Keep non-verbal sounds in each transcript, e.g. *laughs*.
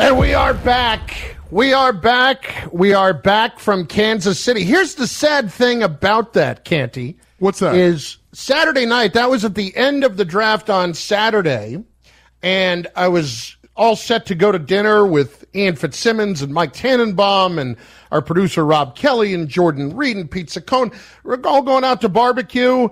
And we are back. We are back. We are back from Kansas City. Here's the sad thing about that, Canty. What's that? Is Saturday night, that was at the end of the draft on Saturday, and I was all set to go to dinner with Ian Fitzsimmons and Mike Tannenbaum and our producer Rob Kelly and Jordan Reed and Pete Saccone. We're all going out to barbecue.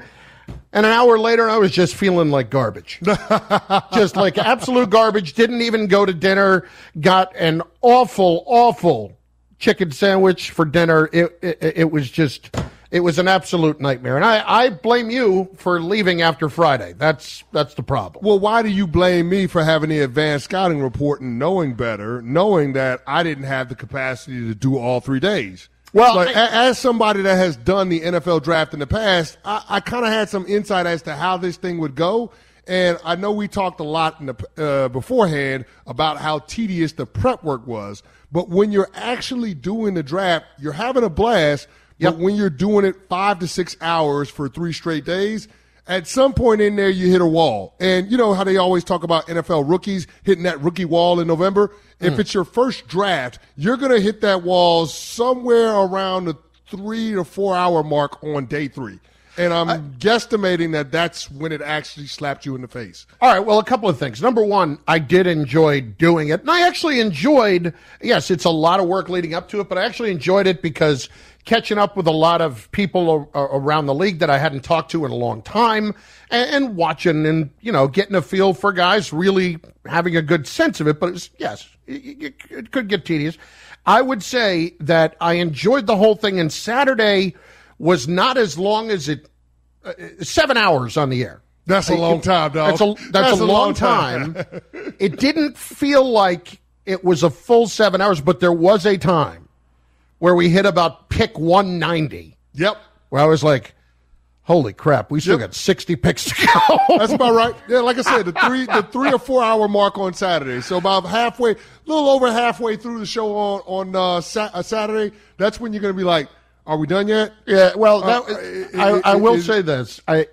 And an hour later, I was just feeling like garbage. *laughs* just like absolute garbage. Didn't even go to dinner. Got an awful, awful chicken sandwich for dinner. It, it, it was just, it was an absolute nightmare. And I, I blame you for leaving after Friday. That's, that's the problem. Well, why do you blame me for having the advanced scouting report and knowing better, knowing that I didn't have the capacity to do all three days? Well, like, I- as somebody that has done the NFL draft in the past, I, I kind of had some insight as to how this thing would go. And I know we talked a lot in the, uh, beforehand about how tedious the prep work was. But when you're actually doing the draft, you're having a blast. Yep. But when you're doing it five to six hours for three straight days, at some point in there, you hit a wall. And you know how they always talk about NFL rookies hitting that rookie wall in November? If Hmm. it's your first draft, you're going to hit that wall somewhere around the three to four hour mark on day three. And I'm guesstimating that that's when it actually slapped you in the face. All right. Well, a couple of things. Number one, I did enjoy doing it. And I actually enjoyed, yes, it's a lot of work leading up to it, but I actually enjoyed it because catching up with a lot of people a- around the league that I hadn't talked to in a long time and, and watching and, you know, getting a feel for guys, really having a good sense of it. But it's, yes, it, it- it could get tedious. I would say that I enjoyed the whole thing and Saturday was not as long as it, uh, seven hours on the air. That's a long time, dog. That's a that's, a, long, time. *laughs* it didn't feel like it was a full seven hours, but there was a time where we hit about pick 190, Yep. where I was like, "Holy crap, we still Yep. got 60 picks to go." That's about right. *laughs* Yeah, like I said, the three the three or four hour mark on Saturday. So about halfway, a little over halfway through the show on on uh, sa- uh, Saturday. That's when you're going to be like, "Are we done yet?" Yeah, well, that, Uh, it- I, it- I will it- say this. I,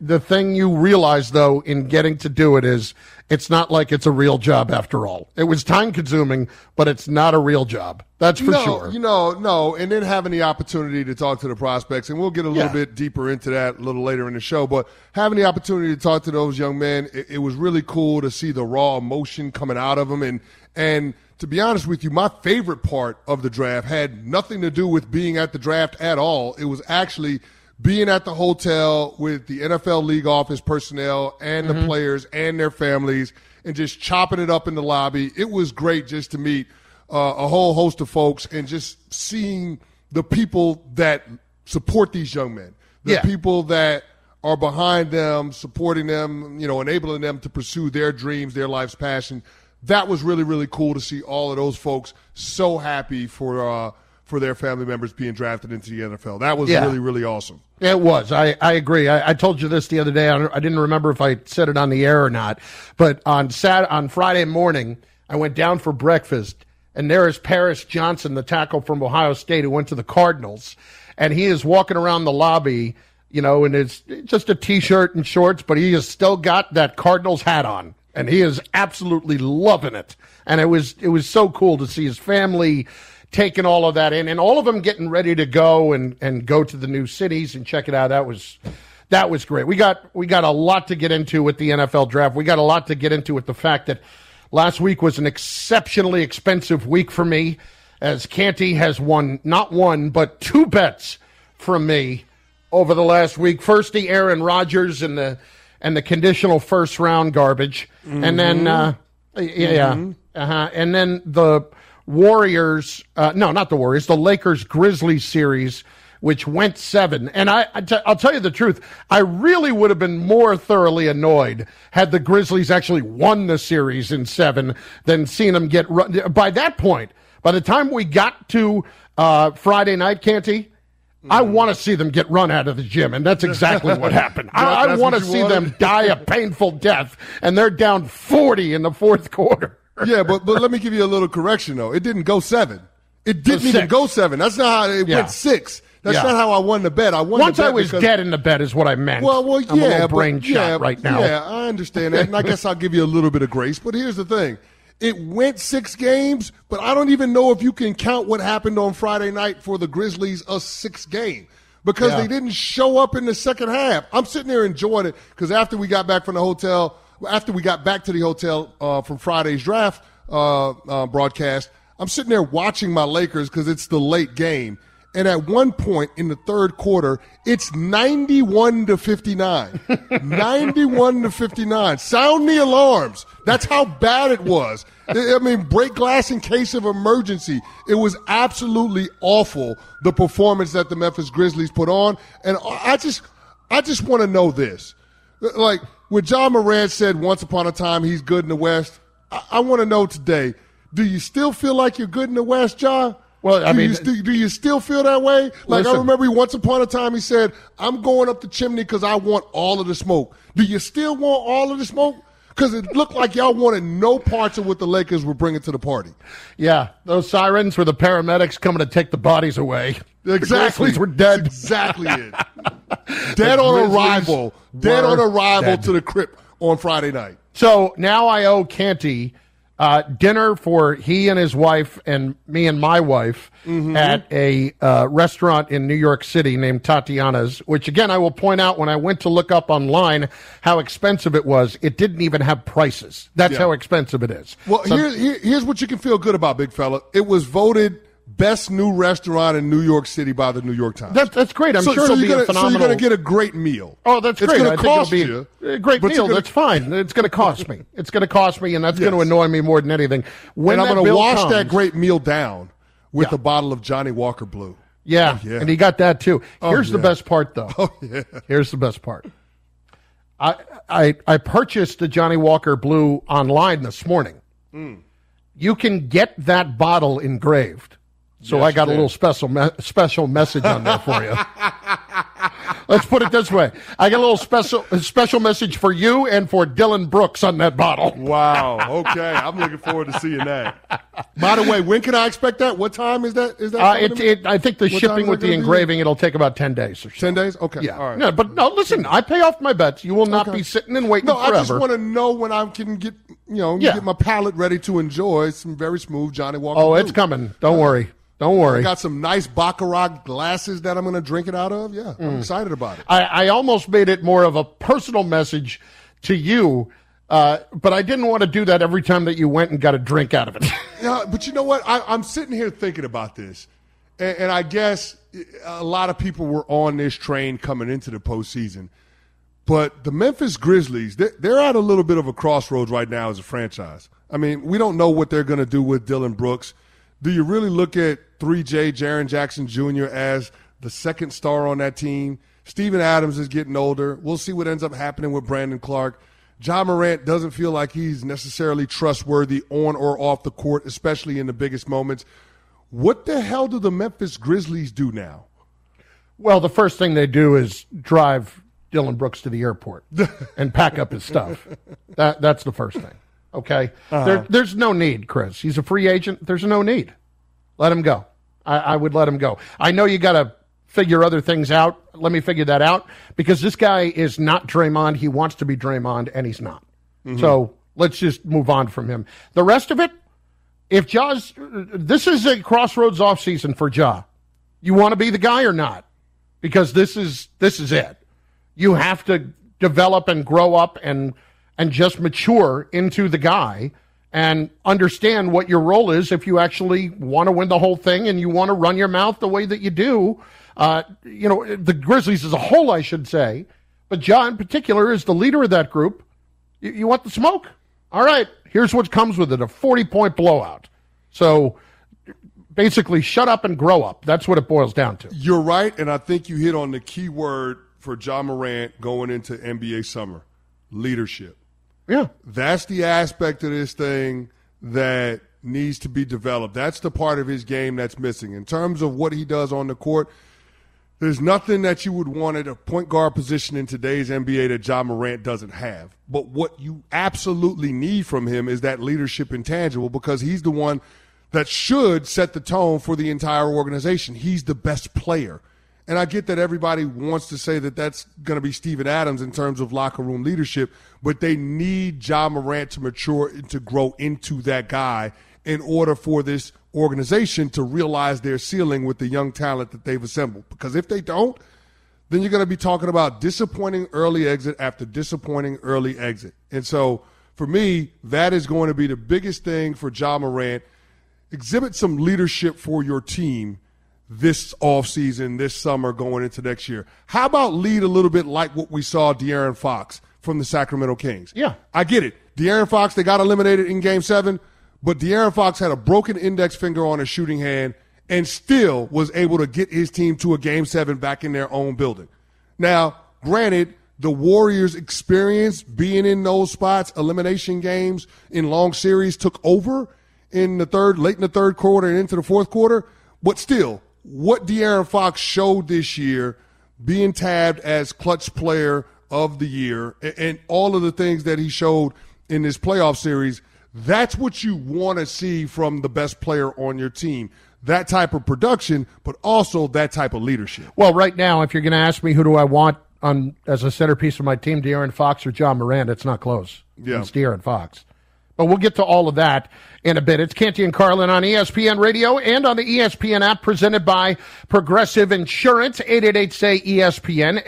the thing you realize, though, in getting to do it is it's not like it's a real job after all. It was time consuming, but it's not a real job. That's for no, sure. You know, no, and then having the opportunity to talk to the prospects, and we'll get a little Yeah. bit deeper into that a little later in the show. But having the opportunity to talk to those young men, it, it was really cool to see the raw emotion coming out of them. And and to be honest with you, my favorite part of the draft had nothing to do with being at the draft at all. It was actually being at the hotel with the NFL league office personnel and the players and their families, and just chopping it up in the lobby. It was great just to meet uh, a whole host of folks and just seeing the people that support these young men, the Yeah. people that are behind them, supporting them, you know, enabling them to pursue their dreams, their life's passion. That was really, really cool to see all of those folks so happy for uh, for their family members being drafted into the NFL. That was Yeah. really, really awesome. It was. I, I agree. I, I told you this the other day. I, I didn't remember if I said it on the air or not. But on Sat on Friday morning, I went down for breakfast, and there is Paris Johnson, the tackle from Ohio State who went to the Cardinals, and he is walking around the lobby, you know, in his just a t-shirt and shorts, but he has still got that Cardinals hat on, and he is absolutely loving it. And it was it was so cool to see his family taking all of that in and all of them getting ready to go and, and go to the new cities and check it out. That was that was great. We got we got a lot to get into with the NFL draft. We got a lot to get into with the fact that last week was an exceptionally expensive week for me as Canty has won not one but two bets from me over the last week. First the Aaron Rodgers and the and the conditional first round garbage. And then uh yeah, uh-huh. and then the Warriors, uh, no, not the Warriors, the Lakers Grizzlies series, which went seven. And I, I t- I'll tell you the truth, I really would have been more thoroughly annoyed had the Grizzlies actually won the series in seven than seeing them get run. By that point, By the time we got to uh, Friday night, Canty, I want to see them get run out of the gym, and that's exactly what *laughs* happened. I, I want to see wanted? them die a painful death, and they're down 40 in the fourth quarter. yeah, but but let me give you a little correction though. It didn't go seven. It didn't even go seven. That's not how it Yeah. went six. That's Yeah. not how I won the bet. I won Once I was because- dead in the bet is what I meant. Well, well, I'm yeah, a little but- brain yeah, shot right now. Yeah, I understand that, and I guess I'll give you a little bit of grace. But here's the thing: it went six games, but I don't even know if you can count what happened on Friday night for the Grizzlies a six game because Yeah. they didn't show up in the second half. I'm sitting there enjoying it because after we got back from the hotel, after we got back to the hotel uh, from Friday's draft uh, uh, broadcast, I'm sitting there watching my Lakers because it's the late game. And at one point in the third quarter, it's 91 to 59. *laughs* 91 to 59. Sound the alarms. That's how bad it was. I mean, break glass in case of emergency. It was absolutely awful, the performance that the Memphis Grizzlies put on. And I just, I just want to know this. Like, when John Morant said once upon a time he's good in the West, I, I want to know today, do you still feel like you're good in the West, John? Well, I do mean- you st- do you still feel that way? Like I remember once upon a time he said, "I'm going up the chimney because I want all of the smoke." Do you still want all of the smoke? Because it looked like y'all wanted no parts of what the Lakers were bringing to the party. Yeah, those sirens were the paramedics coming to take the bodies away. Exactly, Grizzlies were dead. That's exactly it. *laughs* dead on arrival. Dead on arrival dead. to the crypt on Friday night. So now I owe Canty uh, dinner for he and his wife and me and my wife Mm-hmm. at a uh, restaurant in New York City named Tatiana's, which again I will point out when I went to look up online how expensive it was, it didn't even have prices. That's Yeah. how expensive it is. Well, So- here, here, here's what you can feel good about, big fella. It was voted best new restaurant in New York City by the New York Times. That- that's great. I'm so, sure so it'll you're be a gonna, So phenomenal- you're going to get a great meal. Oh, that's it's great. Gonna I think it'll cost be you a great meal. gonna- That's fine. It's going to cost me. It's going to cost me, and that's going to annoy me more than anything. When and I'm going to wash comes- that great meal down with Yeah. a bottle of Johnnie Walker Blue. Yeah, yeah. and he got that too. Here's the yeah. best part, though. *laughs* Oh yeah. Here's the best part. I I I purchased the Johnnie Walker Blue online this morning. Hmm. You can get that bottle engraved. So Yes, I got a little special me- special message on there for you. *laughs* Let's put it this way: I got a little special special message for you and for Dillon Brooks on that bottle. Wow. Okay. I'm looking forward to seeing that. By the way, when can I expect that? What time is that? Is that? Uh, it, it, I think the What shipping with the engraving it'll take about ten days or so. Ten days. Okay. Yeah, All right. no, but no. Listen, I pay off my bets. You will not Okay. be sitting and waiting No, I just want to know when I can get you know Yeah. get my palate ready to enjoy some very smooth Johnnie Walker. oh, Blue. it's coming. Don't worry. Don't worry. I got some nice baccarat glasses that I'm going to drink it out of. Yeah, Mm. I'm excited about it. I, I almost made it more of a personal message to you, uh, but I didn't want to do that every time that you went and got a drink out of it. *laughs* Yeah, but you know what? I, I'm sitting here thinking about this, and, and I guess a lot of people were on this train coming into the postseason. But the Memphis Grizzlies, they're at a little bit of a crossroads right now as a franchise. I mean, we don't know what they're going to do with Dillon Brooks. Do you really look at 3J, Jaren Jackson Jr., as the second star on that team? Steven Adams is getting older. We'll see what ends up happening with Brandon Clarke. John Morant doesn't feel like he's necessarily trustworthy on or off the court, especially in the biggest moments. What the hell do the Memphis Grizzlies do now? well, the first thing they do is drive Dillon Brooks to the airport *laughs* and pack up his stuff. That, that's the first thing. Okay? There, uh-huh. there's no need, Chris. He's a free agent. There's no need. Let him go. I, I would let him go. I know you got to figure other things out. Let me figure that out because this guy is not Draymond. He wants to be Draymond, and he's not. Mm-hmm. So let's just move on from him. The rest of it, if Ja's, this is a crossroads offseason for Ja. You want to be the guy or not? Because this is this is it. You have to develop and grow up and and just mature into the guy and understand what your role is if you actually want to win the whole thing and you want to run your mouth the way that you do. Uh, you know, the Grizzlies as a whole, I should say, but John in particular is the leader of that group. You, you want the smoke? All right, here's what comes with it a 40 point blowout. So basically, shut up and grow up. That's what it boils down to. You're right, and I think you hit on the key word for John Morant going into NBA summer leadership. Yeah. That's the aspect of this thing that needs to be developed. That's the part of his game that's missing. In terms of what he does on the court, there's nothing that you would want at a point guard position in today's NBA that John Morant doesn't have. But what you absolutely need from him is that leadership intangible because he's the one that should set the tone for the entire organization. He's the best player. And I get that everybody wants to say that that's going to be Steven Adams in terms of locker room leadership, but they need Ja Morant to mature and to grow into that guy in order for this organization to realize their ceiling with the young talent that they've assembled. Because if they don't, then you're going to be talking about disappointing early exit after disappointing early exit. And so for me, that is going to be the biggest thing for Ja Morant. Exhibit some leadership for your team this offseason, this summer, going into next year. How about lead a little bit like what we saw De'Aaron Fox from the Sacramento Kings? Yeah. I get it. De'Aaron Fox, they got eliminated in game seven, but De'Aaron Fox had a broken index finger on his shooting hand and still was able to get his team to a game seven back in their own building. Now, granted, the Warriors' experience being in those spots, elimination games in long series took over in the third, late in the third quarter and into the fourth quarter. But still, what De'Aaron Fox showed this year, being tabbed as clutch player of the year, and, and all of the things that he showed in this playoff series, that's what you want to see from the best player on your team. That type of production, but also that type of leadership. Well, right now, if you're going to ask me who do I want on as a centerpiece of my team, De'Aaron Fox or John Morant, it's not close. Yeah. It's De'Aaron Fox. But we'll get to all of that in a bit. It's Canty and Carlin on ESPN Radio and on the ESPN app presented by Progressive Insurance. 888-SAY-ESPN,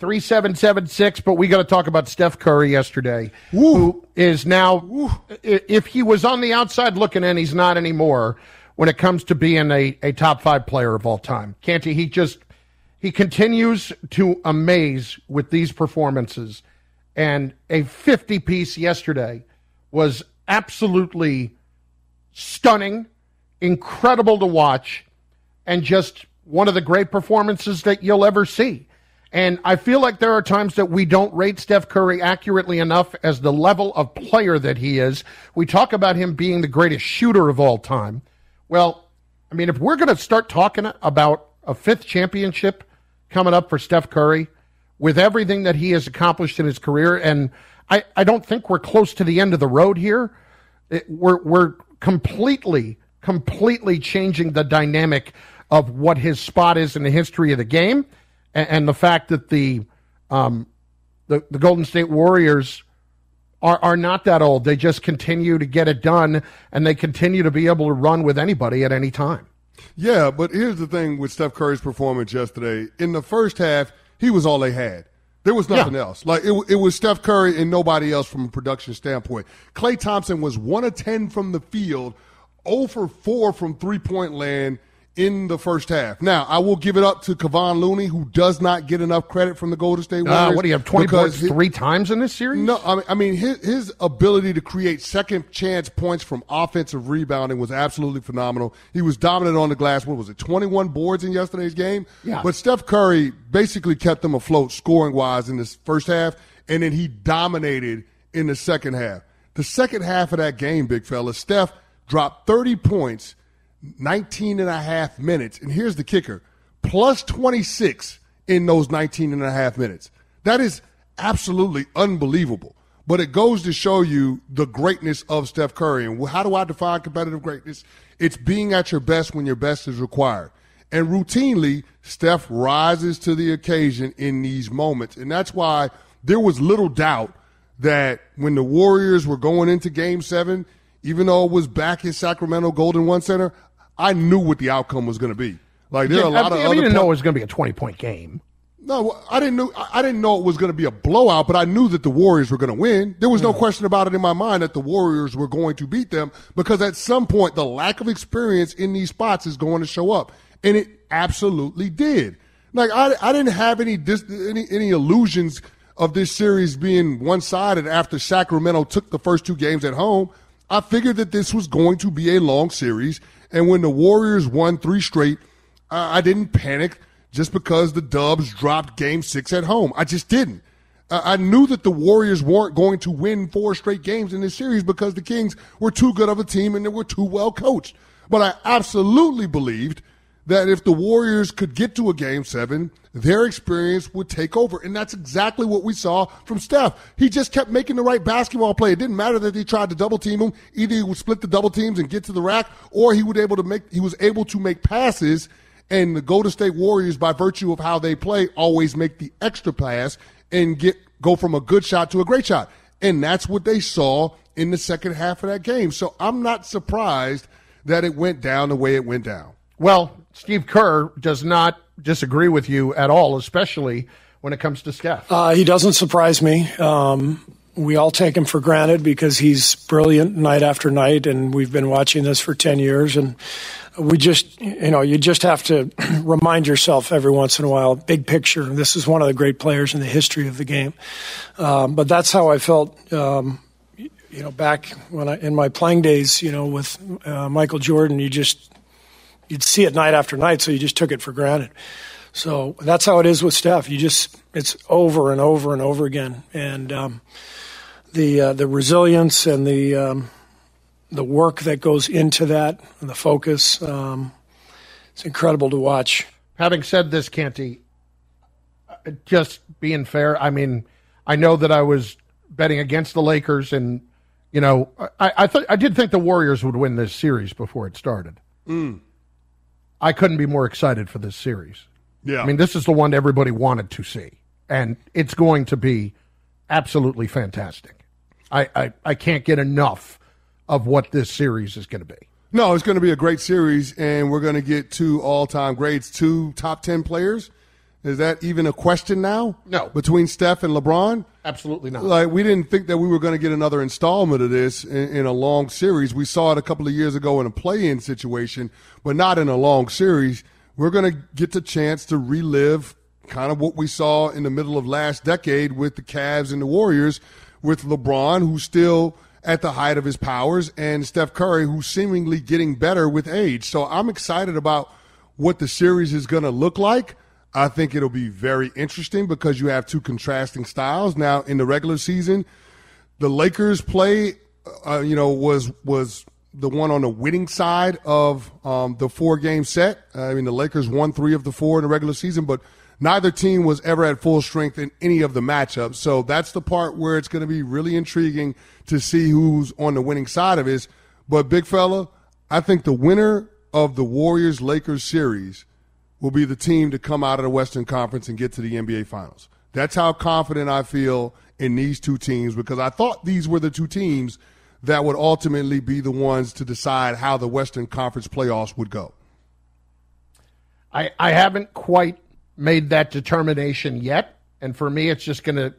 888-729-3776. But we got to talk about Steph Curry yesterday, who is now, i- if he was on the outside looking in, he's not anymore when it comes to being a, a top five player of all time. Canty, he just, he continues to amaze with these performances and a 50 piece yesterday was absolutely stunning, incredible to watch, and just one of the great performances that you'll ever see. And I feel like there are times that we don't rate Steph Curry accurately enough as the level of player that he is. We talk about him being the greatest shooter of all time. Well, I mean, if we're going to start talking about a fifth championship coming up for Steph Curry, with everything that he has accomplished in his career, and I, I don't think we're close to the end of the road here. It, we're we're completely completely changing the dynamic of what his spot is in the history of the game, and, and the fact that the um, the the Golden State Warriors are are not that old. They just continue to get it done, and they continue to be able to run with anybody at any time. Yeah, but here's the thing with Steph Curry's performance yesterday. In the first half, he was all they had. There was nothing Yeah. else. Like it, it was Steph Curry and nobody else from a production standpoint. Klay Thompson was one of ten from the field, 0 for four from three point land in the first half. Now I will give it up to Kevon Looney, who does not get enough credit from the Golden State Warriors. Uh, what do you have? Twenty points he- three times in this series? no, I mean, I mean his, his ability to create second chance points from offensive rebounding was absolutely phenomenal. He was dominant on the glass. What was it, 21 boards in yesterday's game? Yeah. But Steph Curry basically kept them afloat scoring wise in this first half, and then he dominated in the second half. The second half of that game, big fella, Steph dropped 30 points, 19 and a half minutes. And here's the kicker plus 26 in those 19 and a half minutes. That is absolutely unbelievable. But it goes to show you the greatness of Steph Curry. And how do I define competitive greatness? It's being at your best when your best is required. And routinely, Steph rises to the occasion in these moments. And that's why there was little doubt that when the Warriors were going into game seven, even though it was back in Sacramento Golden One Center, I knew what the outcome was going to be. Like there are a lot I, of I other didn't know it was going to be a twenty point game. no, I didn't know. I didn't know it was going to be a blowout, but I knew that the Warriors were going to win. There was no hmm. question about it in my mind that the Warriors were going to beat them because at some point the lack of experience in these spots is going to show up, and it absolutely did. Like I, I didn't have any dis, any any illusions of this series being one sided after Sacramento took the first two games at home. I figured that this was going to be a long series, and when the Warriors won three straight, I I didn't panic just because the Dubs dropped game six at home. I just didn't. I knew that the Warriors weren't going to win four straight games in this series because the Kings were too good of a team and they were too well coached. But I absolutely believed that if the Warriors could get to a game seven, their experience would take over. And that's exactly what we saw from Steph. He just kept making the right basketball play. It didn't matter that he tried to double team him. Either he would split the double teams and get to the rack, or he would able to make he was able to make passes and the Golden State Warriors, by virtue of how they play, always make the extra pass and get go from a good shot to a great shot. And that's what they saw in the second half of that game. So I'm not surprised that it went down the way it went down. Well, Steve Kerr does not disagree with you at all, especially when it comes to Steph. Uh, he doesn't surprise me. Um, we all take him for granted because he's brilliant night after night, and we've been watching this for 10 years. And we just, you know, you just have to *clears throat* remind yourself every once in a while, big picture. This is one of the great players in the history of the game. Um, but that's how I felt, um, you know, back when I in my playing days, you know, with uh, Michael Jordan. You just you'd see it night after night, so you just took it for granted. So that's how it is with Steph. You just it's over and over and over again, and um, the uh, the resilience and the um, the work that goes into that and the focus. Um, it's incredible to watch. Having said this, Canty, uh, just being fair, I mean, I know that I was betting against the Lakers, and you know, I, I thought I did think the Warriors would win this series before it started. Mm. I couldn't be more excited for this series. Yeah, I mean, this is the one everybody wanted to see, and it's going to be absolutely fantastic. I, I, I can't get enough of what this series is going to be. No, it's going to be a great series, and we're going to get two all-time greats, two top ten players. Is that even a question now? No. Between Steph and LeBron? Absolutely not. Like we didn't think that we were going to get another installment of this in, in, a long series. We saw it a couple of years ago in a play-in situation, but not in a long series. We're going to get the chance to relive kind of what we saw in the middle of last decade with the Cavs and the Warriors, with LeBron, who's still – at the height of his powers, and Steph Curry, who's seemingly getting better with age. So I'm excited about what the series is going to look like. I think it'll be very interesting because you have two contrasting styles. Now, in the regular season, the Lakers play, uh, you know, was was the one on the winning side of um, the four game set. I mean, the Lakers won three of the four in the regular season, but neither team was ever at full strength in any of the matchups. So that's the part where it's going to be really intriguing to see who's on the winning side of this. But big fella, I think the winner of the Warriors Lakers series will be the team to come out of the Western Conference and get to the NBA Finals. That's how confident I feel in these two teams because I thought these were the two teams that would ultimately be the ones to decide how the Western Conference playoffs would go. I, I haven't quite made that determination yet. And for me, it's just going to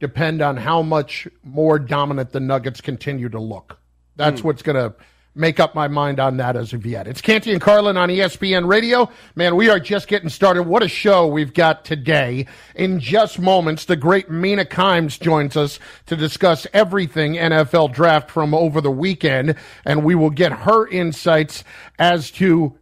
depend on how much more dominant the Nuggets continue to look. That's mm. what's going to make up my mind on that as of yet. It's Canty and Carlin on ESPN Radio. Man, we are just getting started. What a show we've got today. In just moments, the great Mina Kimes joins us to discuss everything NFL draft from over the weekend, and we will get her insights as to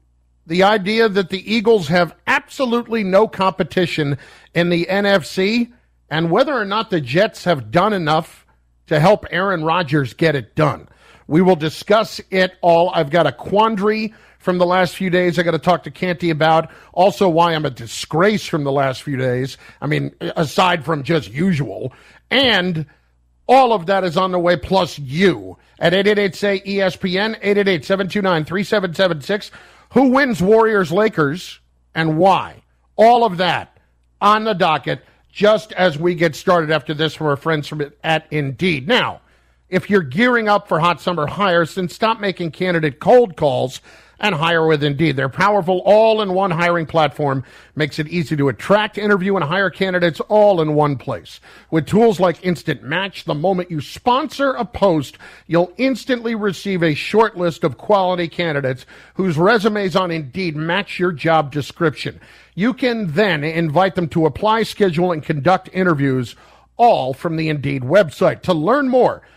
the idea that the Eagles have absolutely no competition in the NFC and whether or not the Jets have done enough to help Aaron Rodgers get it done. We will discuss it all. I've got a quandary from the last few days I got to talk to Canty about. Also, why I'm a disgrace from the last few days. I mean, aside from just usual. And all of that is on the way, plus you at 888 say ESPN, 888 729 3776. Who wins Warriors Lakers and why? All of that on the docket just as we get started after this from our friends from at Indeed. Now, if you're gearing up for hot summer hires, then stop making candidate cold calls and hire with Indeed. Their powerful all-in-one hiring platform makes it easy to attract, interview, and hire candidates all in one place. With tools like Instant Match, the moment you sponsor a post, you'll instantly receive a short list of quality candidates whose resumes on Indeed match your job description. You can then invite them to apply, schedule, and conduct interviews all from the Indeed website. To learn more,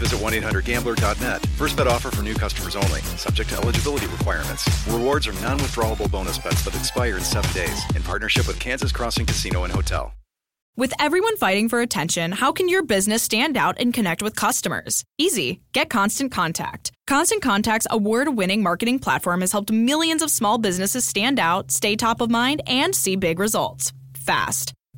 visit 1-800-GAMBLER.net. First bet offer for new customers only. Subject to eligibility requirements. Rewards are non-withdrawable bonus bets that expire in seven days. In partnership with Kansas Crossing Casino and Hotel. With everyone fighting for attention, how can your business stand out and connect with customers? Easy. Get Constant Contact. Constant Contact's award winning marketing platform has helped millions of small businesses stand out, stay top of mind, and see big results fast.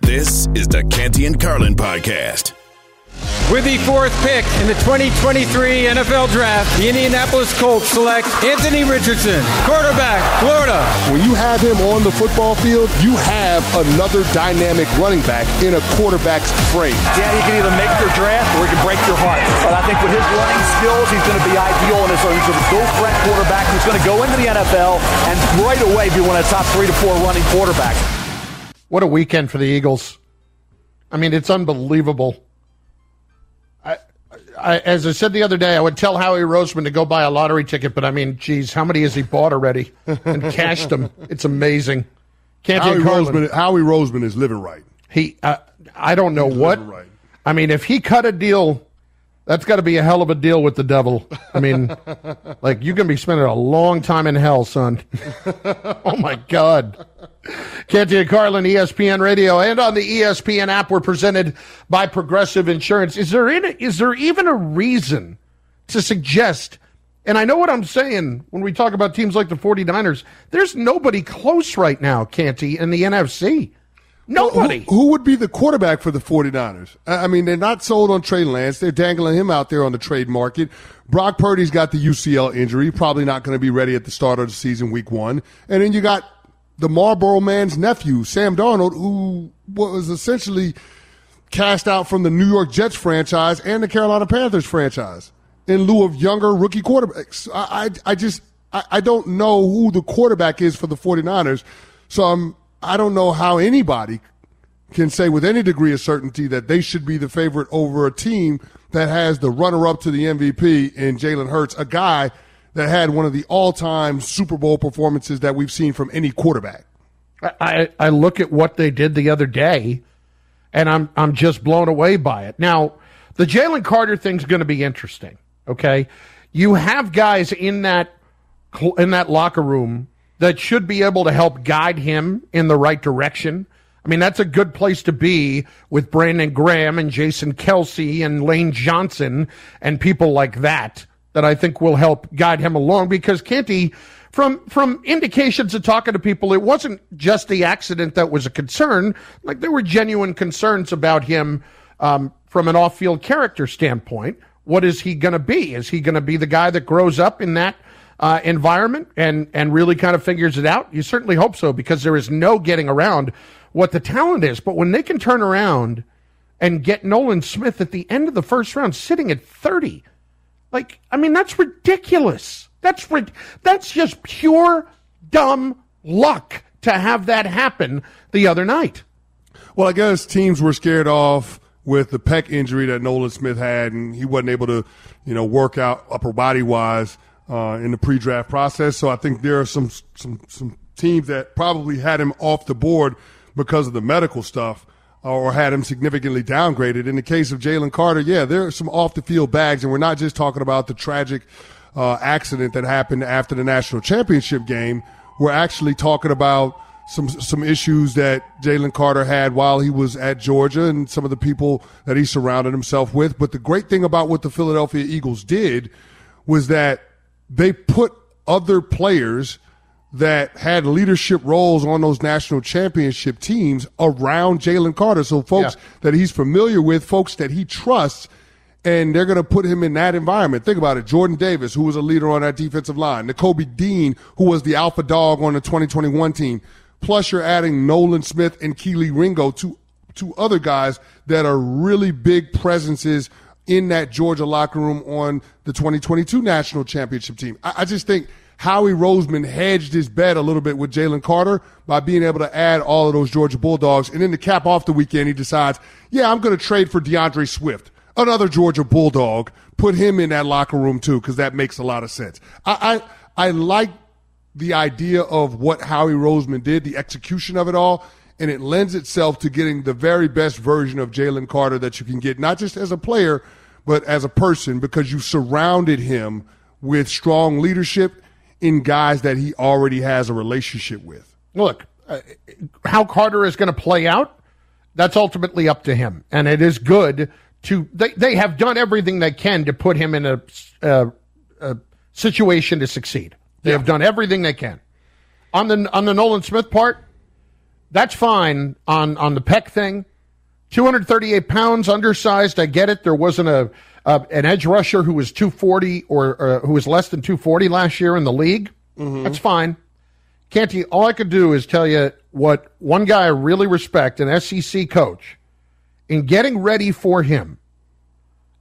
This is the Canty and Carlin podcast. With the fourth pick in the 2023 NFL Draft, the Indianapolis Colts select Anthony Richardson, quarterback, Florida. When you have him on the football field, you have another dynamic running back in a quarterback's frame. Yeah, he can either make your draft or he can break your heart. But I think with his running skills, he's going to be ideal in his he's a go threat quarterback who's going to go into the NFL and right away be one of the top three to four running quarterbacks. What a weekend for the Eagles. I mean, it's unbelievable. I, I, as I said the other day, I would tell Howie Roseman to go buy a lottery ticket, but I mean, geez, how many has he bought already and *laughs* cashed them? It's amazing. Can't Howie Roseman, Howie Roseman is living right. He, uh, I don't know He's what. Right. I mean, if he cut a deal, that's got to be a hell of a deal with the devil. I mean, *laughs* like you can be spending a long time in hell, son. *laughs* oh my God. Canty and Carlin, ESPN Radio, and on the ESPN app, we're presented by Progressive Insurance. Is there in, is there even a reason to suggest? And I know what I'm saying when we talk about teams like the 49ers. There's nobody close right now, Canty, in the NFC. Nobody. Who, who, would be the quarterback for the 49ers? I mean, they're not sold on Trey Lance. They're dangling him out there on the trade market. Brock Purdy's got the UCL injury, probably not going to be ready at the start of the season, week one. And then you got the Marlboro man's nephew, Sam Darnold, who was essentially cast out from the New York Jets franchise and the Carolina Panthers franchise in lieu of younger rookie quarterbacks. I, I, I just, I, I don't know who the quarterback is for the 49ers. So I'm, I don't know how anybody can say with any degree of certainty that they should be the favorite over a team that has the runner up to the MVP in Jalen Hurts, a guy that had one of the all time Super Bowl performances that we've seen from any quarterback. I, I look at what they did the other day, and I'm I'm just blown away by it. Now, the Jalen Carter thing's going to be interesting. Okay, you have guys in that in that locker room that should be able to help guide him in the right direction. I mean, that's a good place to be with Brandon Graham and Jason Kelce and Lane Johnson and people like that that I think will help guide him along because Canty, from from indications of talking to people, it wasn't just the accident that was a concern. Like there were genuine concerns about him um, from an off-field character standpoint. What is he going to be? Is he going to be the guy that grows up in that uh, environment and and really kind of figures it out? You certainly hope so because there is no getting around what the talent is. But when they can turn around and get Nolan Smith at the end of the first round sitting at 30, like, I mean, that's ridiculous. That's, that's just pure dumb luck to have that happen the other night. Well, I guess teams were scared off with the pec injury that Nolan Smith had, and he wasn't able to, you know, work out upper body wise uh, in the pre-draft process. So I think there are some some some teams that probably had him off the board because of the medical stuff or had him significantly downgraded. In the case of Jalen Carter, yeah, there are some off the field bags, and we're not just talking about the tragic uh, accident that happened after the national championship game. We're actually talking about some some issues that Jalen Carter had while he was at Georgia and some of the people that he surrounded himself with. But the great thing about what the Philadelphia Eagles did was that they put other players – that had leadership roles on those national championship teams around Jalen Carter. So folks yeah. that he's familiar with, folks that he trusts, and they're going to put him in that environment. Think about it. Jordan Davis, who was a leader on that defensive line. Nakobe Dean, who was the alpha dog on the 2021 team. Plus you're adding Nolan Smith and Kelee Ringo to, to other guys that are really big presences in that Georgia locker room on the 2022 national championship team. I, I just think – Howie Roseman hedged his bet a little bit with Jalen Carter by being able to add all of those Georgia Bulldogs. And then to cap off the weekend, he decides, yeah, I'm going to trade for D'Andre Swift, another Georgia Bulldog, put him in that locker room too, because that makes a lot of sense. I, I, I like the idea of what Howie Roseman did, the execution of it all, and it lends itself to getting the very best version of Jalen Carter that you can get, not just as a player, but as a person, because you surrounded him with strong leadership in guys that he already has a relationship with. Look, uh, how Carter is going to play out, that's ultimately up to him. And it is good to, they, they have done everything they can to put him in a, a, a situation to succeed. They yeah. have done everything they can. On the, on the Nolan Smith part, that's fine on, on the pec thing. 238 pounds, undersized. I get it. There wasn't a, uh, an edge rusher who was 240 or uh, who was less than 240 last year in the league. Mm-hmm. That's fine. Canty, all I could do is tell you what one guy I really respect, an SEC coach, in getting ready for him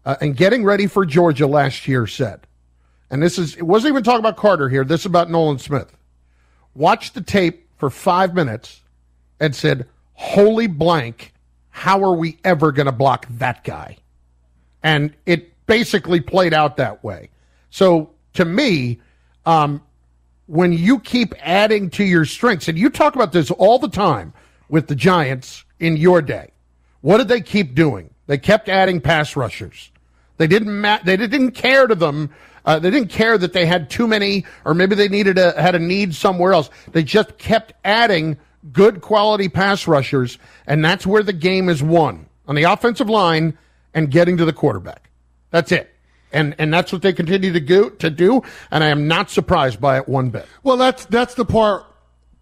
uh, and getting ready for Georgia last year said, and this is, it wasn't even talking about Carter here. This is about Nolan Smith. Watch the tape for five minutes and said, holy blank, how are we ever going to block that guy? And it basically played out that way. So to me, um, when you keep adding to your strengths, and you talk about this all the time with the Giants in your day, what did they keep doing? They kept adding pass rushers. They didn't ma- they didn't care to them. Uh, they didn't care that they had too many, or maybe they needed a had a need somewhere else. They just kept adding good quality pass rushers, and that's where the game is won on the offensive line and getting to the quarterback. That's it. And and that's what they continue to do to do, and I am not surprised by it one bit. Well, that's that's the part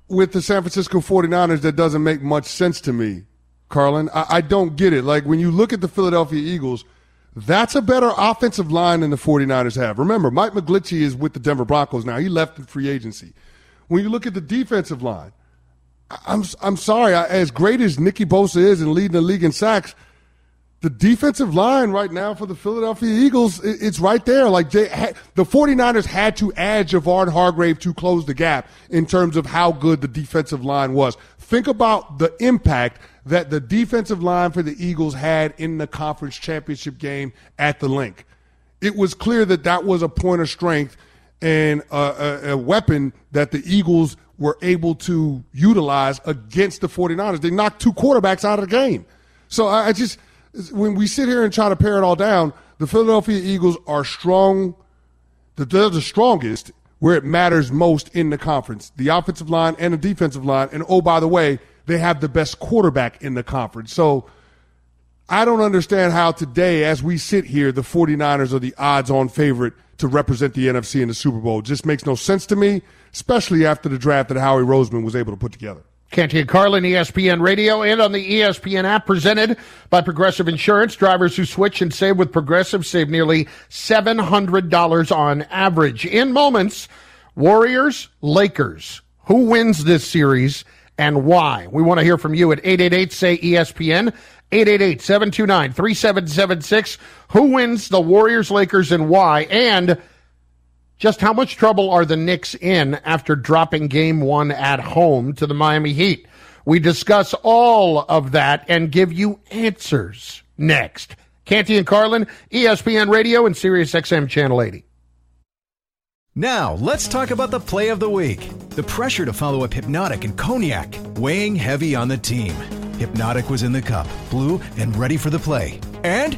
with the San Francisco 49ers that doesn't make much sense to me, Carlin. I, I don't get it. Like when you look at the Philadelphia Eagles, that's a better offensive line than the 49ers have. Remember, Mike McGlinchey is with the Denver Broncos now. He left in free agency. When you look at the defensive line, I'm I'm sorry. I, as great as Nicky Bosa is and leading the league in sacks – the defensive line right now for the Philadelphia Eagles, it's right there. Like they, the 49ers had to add Javon Hargrave to close the gap in terms of how good the defensive line was. Think about the impact that the defensive line for the Eagles had in the conference championship game at the Linc. It was clear that that was a point of strength and a, a, a weapon that the Eagles were able to utilize against the 49ers. They knocked two quarterbacks out of the game. So I, I just when we sit here and try to pare it all down, the Philadelphia Eagles are strong. They're the strongest where it matters most in the conference, the offensive line and the defensive line. And oh, by the way, they have the best quarterback in the conference. So I don't understand how today, as we sit here, the 49ers are the odds on favorite to represent the NFC in the Super Bowl. It just makes no sense to me, especially after the draft that Howie Roseman was able to put together. Canty and Carlin, ESPN Radio, and on the ESPN app, presented by Progressive Insurance. Drivers who switch and save with Progressive save nearly $700 on average. In moments, Warriors, Lakers. Who wins this series and why? We want to hear from you at 888 say ESPN, 888 729 3776. Who wins the Warriors, Lakers, and why? And just how much trouble are the Knicks in after dropping game one at home to the Miami Heat? We discuss all of that and give you answers next. Canty and Carlin, ESPN Radio and Sirius XM Channel 80. Now, let's talk about the play of the week. The pressure to follow up Hpnotiq and Cognac, weighing heavy on the team. Hpnotiq was in the cup, blue, and ready for the play. And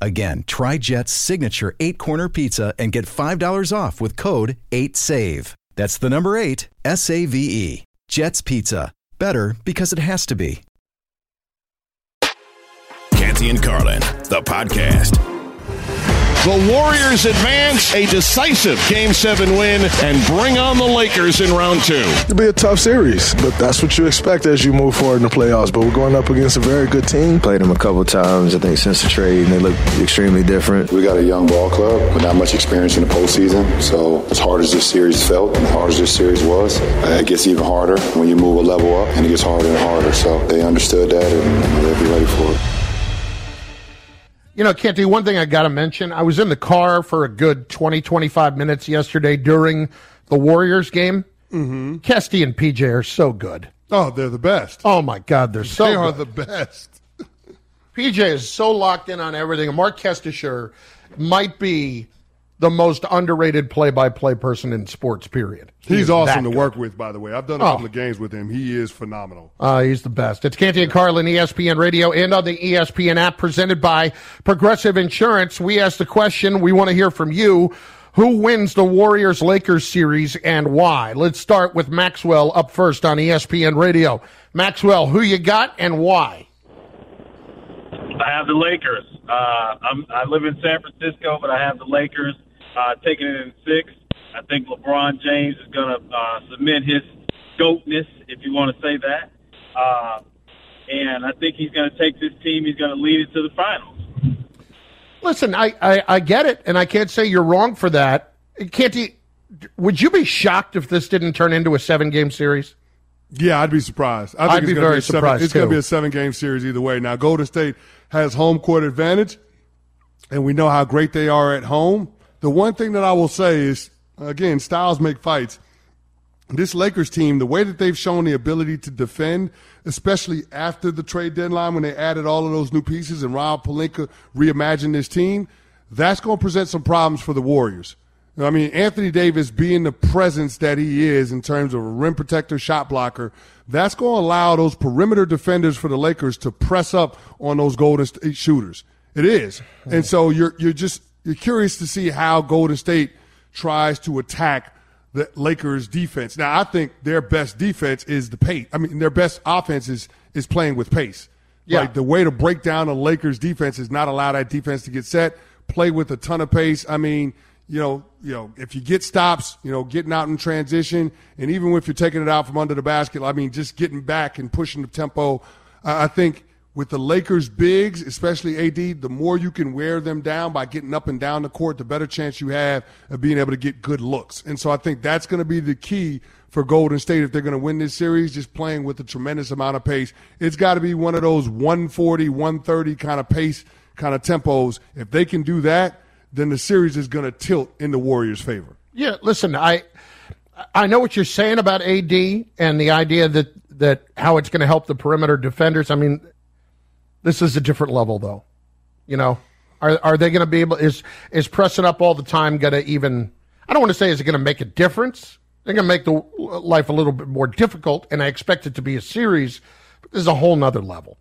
Again, try Jet's signature eight corner pizza and get $5 off with code 8SAVE. That's the number eight, S A V E. Jet's Pizza. Better because it has to be. Canty and Carlin, the podcast. The Warriors advance a decisive Game 7 win and bring on the Lakers in round two. It'll be a tough series, but that's what you expect as you move forward in the playoffs. But we're going up against a very good team. Played them a couple times, I think, since the trade, and they look extremely different. We got a young ball club with not much experience in the postseason. So, as hard as this series felt and as hard as this series was, uh, it gets even harder when you move a level up, and it gets harder and harder. So, they understood that, and they'll be ready for it. You know, can't do one thing I got to mention. I was in the car for a good 20, 25 minutes yesterday during the Warriors game. Mm-hmm. Kesty and PJ are so good. Oh, they're the best. Oh, my God, they're so They are good. the best. PJ is so locked in on everything. Marc Kestecher might be the most underrated play-by-play person in sports, period. He He's awesome to good. work with, by the way. I've done a Oh. couple of games with him. He is phenomenal. Uh, he's the best. It's Canty and Carlin, ESPN Radio, and on the ESPN app presented by Progressive Insurance. We asked the question. We want to hear from you. Who wins the Warriors Lakers series and why? Let's start with Maxwell up first on ESPN Radio. Maxwell, who you got and why? I have the Lakers. Uh, I'm, I live in San Francisco, but I have the Lakers uh, taking it in six. I think LeBron James is going to uh, submit his goatness, if you want to say that. Uh, and I think he's going to take this team. He's going to lead it to the finals. Listen, I, I, I get it, and I can't say you're wrong for that. Canty, would you be shocked if this didn't turn into a seven-game series? Yeah, I'd be surprised. I think I'd it's be gonna very seven, surprised, It's going to be a seven game series either way. Now, Golden State has home court advantage, and we know how great they are at home. The one thing that I will say is, again, styles make fights. This Lakers team, the way that they've shown the ability to defend, especially after the trade deadline when they added all of those new pieces and Rob Pelinka reimagined this team, that's going to present some problems for the Warriors. I mean, Anthony Davis being the presence that he is in terms of a rim protector, shot blocker, that's going to allow those perimeter defenders for the Lakers to press up on those Golden State shooters. It is. And so you're you're just you're curious to see how Golden State tries to attack the Lakers defense. Now, I think their best defense is the pace. I mean, their best offense is is playing with pace. Yeah. Like the way to break down a Lakers defense is not allow that defense to get set, play with a ton of pace. I mean, you know, you know, if you get stops, you know, getting out in transition, and even if you're taking it out from under the basket, I mean, just getting back and pushing the tempo. I I think with the Lakers bigs, especially AD, the more you can wear them down by getting up and down the court, the better chance you have of being able to get good looks. And so I think that's going to be the key for Golden State if they're going to win this series, just playing with a tremendous amount of pace. It's got to be one of those 140, 130 kind of pace, kind of tempos. If they can do that, then the series is going to tilt in the Warriors' favor. Yeah, listen, I I know what you're saying about AD and the idea that that how it's going to help the perimeter defenders. I mean, this is a different level, though. You know, are are they going to be able? Is is pressing up all the time going to even? I don't want to say is it going to make a difference. They're going to make the life a little bit more difficult, and I expect it to be a series. But this is a whole nother level.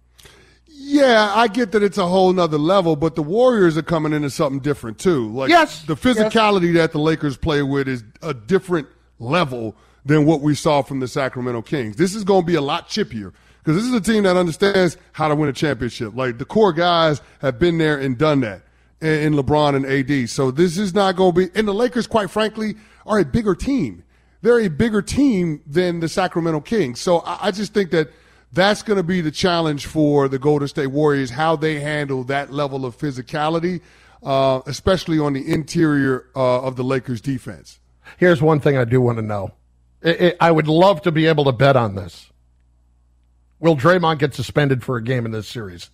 Yeah, I get that it's a whole nother level, but the Warriors are coming into something different too. Like Yes, the physicality that the Lakers play with is a different level than what we saw from the Sacramento Kings. This is going to be a lot chippier because this is a team that understands how to win a championship. Like the core guys have been there and done that in LeBron and AD. So this is not going to be. And the Lakers, quite frankly, are a bigger team. They're a bigger team than the Sacramento Kings. So I, I just think that that's going to be the challenge for the Golden State Warriors, how they handle that level of physicality, uh, especially on the interior uh, of the Lakers defense. Here's one thing I do want to know. I would love to be able to bet on this. Will Draymond get suspended for a game in this series?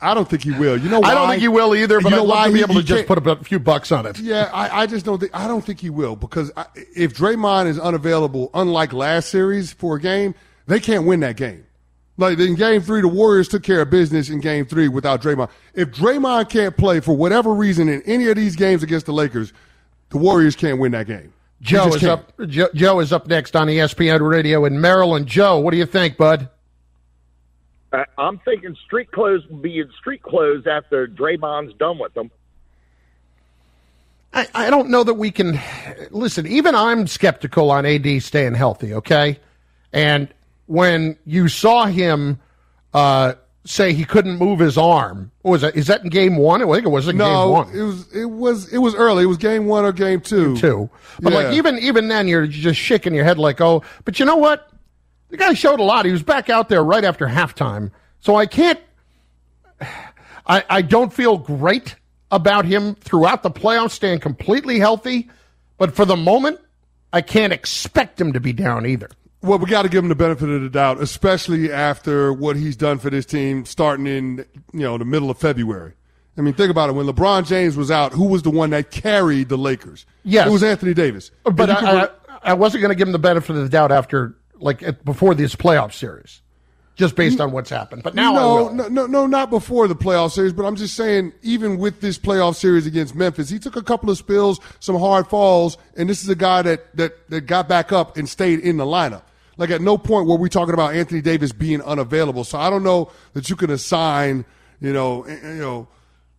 I don't think he will. You know why? I don't think he will either, but You know I'd love to be able to just put a few bucks on it. Yeah, I, I just don't think I don't think he will because I, if Draymond is unavailable, unlike last series for a game, they can't win that game. Like in Game Three, the Warriors took care of business in Game Three without Draymond. If Draymond can't play for whatever reason in any of these games against the Lakers, the Warriors can't win that game. They Joe is up. Joe, Joe is up next on ESPN Radio in Maryland. Joe, what do you think, bud? I- I'm thinking street clothes will be in street clothes after Draymond's done with them. I, I don't know that we can listen. Even I'm skeptical on AD staying healthy. Okay, and when you saw him uh, say he couldn't move his arm, what was that? Is that in game one? I think it was in game No, one. it was it was it was early. It was Game One or Game Two. Two, but Yeah. like even even then, you're just shaking your head like, oh. But you know what? The guy showed a lot. He was back out there right after halftime. So I can't. I I don't feel great about him throughout the playoffs staying completely healthy, but for the moment, I can't expect him to be down either. Well, we got to give him the benefit of the doubt, especially after what he's done for this team starting in you know the middle of February. I mean, think about it. When LeBron James was out, who was the one that carried the Lakers? Yes. it was Anthony Davis. But you can I, I, I wasn't going to give him the benefit of the doubt after like at- before this playoff series, just based on what's happened. But now I no, no, no, no, not before the playoff series. But I'm just saying, even with this playoff series against Memphis, he took a couple of spills, some hard falls, and this is a guy that that that got back up and stayed in the lineup. Like at no point were we talking about Anthony Davis being unavailable. So I don't know that you can assign, you know, eh, eh, you know,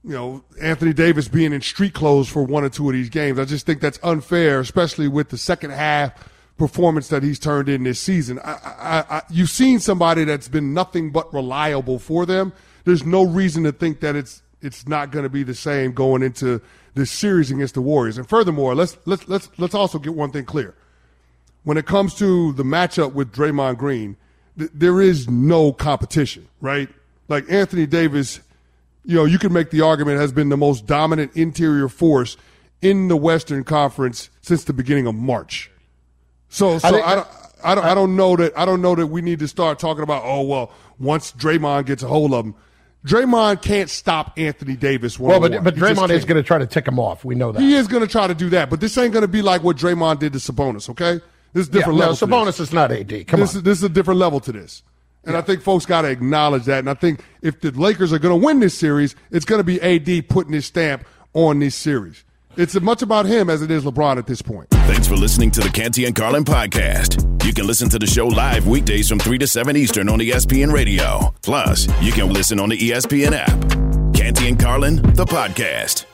you know, Anthony Davis being in street clothes for one or two of these games. I just think that's unfair, especially with the second half performance that he's turned in this season. I, I, I, you've seen somebody that's been nothing but reliable for them. There's no reason to think that it's it's not going to be the same going into this series against the Warriors. And furthermore, let's let's let's let's also get one thing clear. When it comes to the matchup with Draymond Green, th- there is no competition, right? Like Anthony Davis, you know, you can make the argument has been the most dominant interior force in the Western Conference since the beginning of March. So, so I, think- don't, I don't, I don't know that, I don't know that we need to start talking about, oh well, once Draymond gets a hold of him, Draymond can't stop Anthony Davis. Well, but but He Draymond is going to try to tick him off. We know that. He is going to try to do that, but this ain't going to be like what Draymond did to Sabonis. Okay, this is different yeah, level. No, Sabonis is not AD. Come this on. Is, this is a different level to this. And yeah. I think folks got to acknowledge that. And I think if the Lakers are going to win this series, it's going to be AD putting his stamp on this series. It's as much about him as it is LeBron at this point. Thanks for listening to the Canty and Carlin podcast. You can listen to the show live weekdays from 3 to 7 Eastern on ESPN Radio. Plus, you can listen on the ESPN app. Canty and Carlin, the podcast.